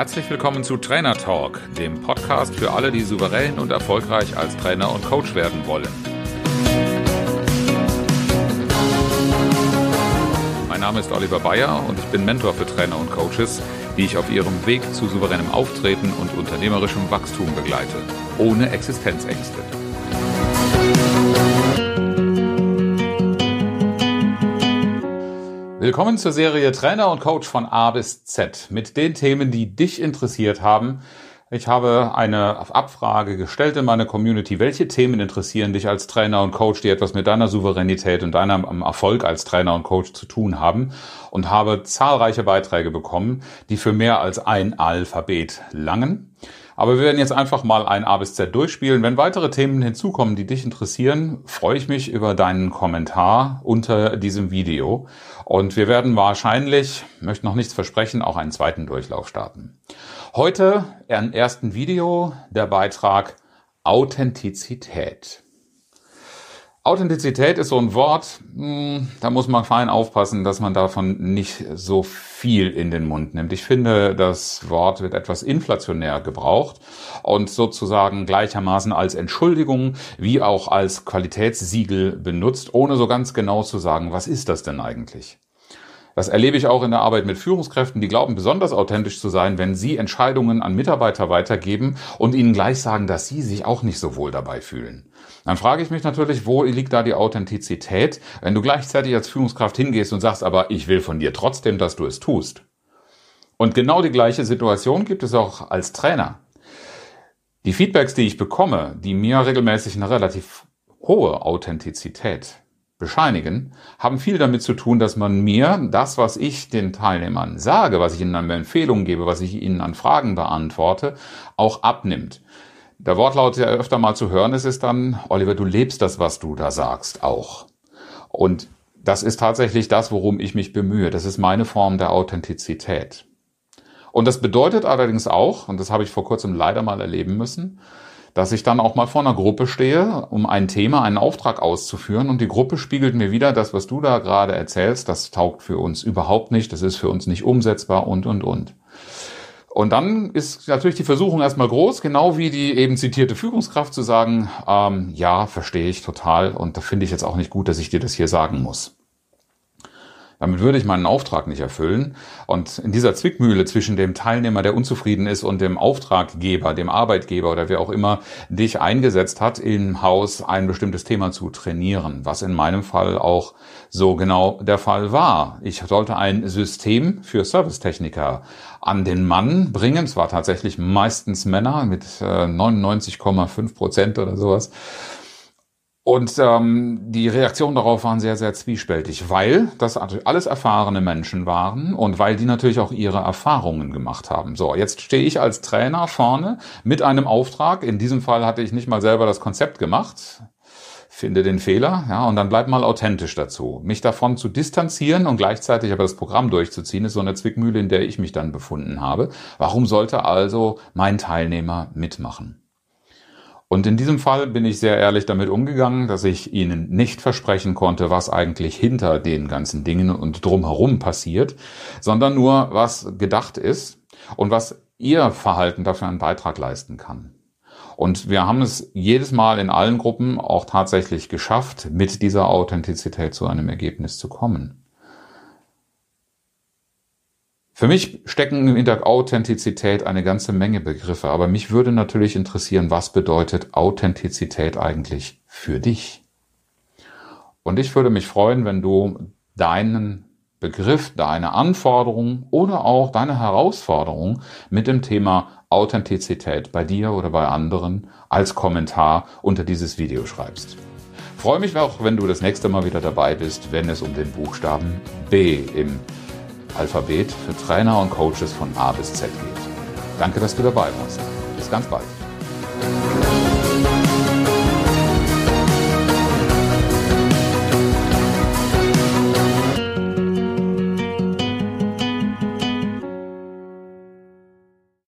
Herzlich willkommen zu Trainer Talk, dem Podcast für alle, die souverän und erfolgreich als Trainer und Coach werden wollen. Mein Name ist Oliver Bayer und ich bin Mentor für Trainer und Coaches, die ich auf ihrem Weg zu souveränem Auftreten und unternehmerischem Wachstum begleite, ohne Existenzängste. Willkommen zur Serie Trainer und Coach von A bis Z mit den Themen, die dich interessiert haben. Ich habe eine Abfrage gestellt in meine Community. Welche Themen interessieren dich als Trainer und Coach, die etwas mit deiner Souveränität und deinem Erfolg als Trainer und Coach zu tun haben? Und habe zahlreiche Beiträge bekommen, die für mehr als ein Alphabet langen. Aber wir werden jetzt einfach mal ein A bis Z durchspielen. Wenn weitere Themen hinzukommen, die dich interessieren, freue ich mich über deinen Kommentar unter diesem Video. Und wir werden wahrscheinlich, möchte noch nichts versprechen, auch einen zweiten Durchlauf starten. Heute im ersten Video der Beitrag Authentizität. Authentizität ist so ein Wort, hm, da muss man fein aufpassen, dass man davon nicht so viel in den Mund nimmt. Ich finde, das Wort wird etwas inflationär gebraucht und sozusagen gleichermaßen als Entschuldigung wie auch als Qualitätssiegel benutzt, ohne so ganz genau zu sagen, was ist das denn eigentlich? Das erlebe ich auch in der Arbeit mit Führungskräften, die glauben besonders authentisch zu sein, wenn sie Entscheidungen an Mitarbeiter weitergeben und ihnen gleich sagen, dass sie sich auch nicht so wohl dabei fühlen. Dann frage ich mich natürlich, wo liegt da die Authentizität, wenn du gleichzeitig als Führungskraft hingehst und sagst, aber ich will von dir trotzdem, dass du es tust. Und genau die gleiche Situation gibt es auch als Trainer. Die Feedbacks, die ich bekomme, die mir regelmäßig eine relativ hohe Authentizität bescheinigen, haben viel damit zu tun, dass man mir das, was ich den Teilnehmern sage, was ich ihnen an Empfehlungen gebe, was ich ihnen an Fragen beantworte, auch abnimmt. Der Wortlaut, der öfter mal zu hören ist, ist dann, Oliver, du lebst das, was du da sagst, auch. Und das ist tatsächlich das, worum ich mich bemühe. Das ist meine Form der Authentizität. Und das bedeutet allerdings auch, und das habe ich vor kurzem leider mal erleben müssen, dass ich dann auch mal vor einer Gruppe stehe, um ein Thema, einen Auftrag auszuführen und die Gruppe spiegelt mir wieder, das, was du da gerade erzählst, das taugt für uns überhaupt nicht, das ist für uns nicht umsetzbar und, und, und. Und dann ist natürlich die Versuchung erstmal groß, genau wie die eben zitierte Führungskraft zu sagen, ähm, ja, verstehe ich total und da finde ich jetzt auch nicht gut, dass ich dir das hier sagen muss. Damit würde ich meinen Auftrag nicht erfüllen. Und in dieser Zwickmühle zwischen dem Teilnehmer, der unzufrieden ist, und dem Auftraggeber, dem Arbeitgeber oder wer auch immer dich eingesetzt hat, im Haus ein bestimmtes Thema zu trainieren, was in meinem Fall auch so genau der Fall war. Ich sollte ein System für Servicetechniker an den Mann bringen. Es war tatsächlich meistens Männer mit 99,5 äh, Prozent oder sowas. Und ähm, die Reaktionen darauf waren sehr, sehr zwiespältig, weil das alles erfahrene Menschen waren und weil die natürlich auch ihre Erfahrungen gemacht haben. So, jetzt stehe ich als Trainer vorne mit einem Auftrag. In diesem Fall hatte ich nicht mal selber das Konzept gemacht. Finde den Fehler, ja, und dann bleib mal authentisch dazu. Mich davon zu distanzieren und gleichzeitig aber das Programm durchzuziehen, ist so eine Zwickmühle, in der ich mich dann befunden habe. Warum sollte also mein Teilnehmer mitmachen? Und in diesem Fall bin ich sehr ehrlich damit umgegangen, dass ich Ihnen nicht versprechen konnte, was eigentlich hinter den ganzen Dingen und drumherum passiert, sondern nur, was gedacht ist und was Ihr Verhalten dafür einen Beitrag leisten kann. Und wir haben es jedes Mal in allen Gruppen auch tatsächlich geschafft, mit dieser Authentizität zu einem Ergebnis zu kommen. Für mich stecken in der Authentizität eine ganze Menge Begriffe, aber mich würde natürlich interessieren, was bedeutet Authentizität eigentlich für dich? Und ich würde mich freuen, wenn du deinen Begriff, deine Anforderungen oder auch deine Herausforderungen mit dem Thema Authentizität bei dir oder bei anderen als Kommentar unter dieses Video schreibst. freue mich auch, wenn du das nächste Mal wieder dabei bist, wenn es um den Buchstaben B im Alphabet für Trainer und Coaches von A bis Z geht. Danke, dass du dabei warst. Bis ganz bald.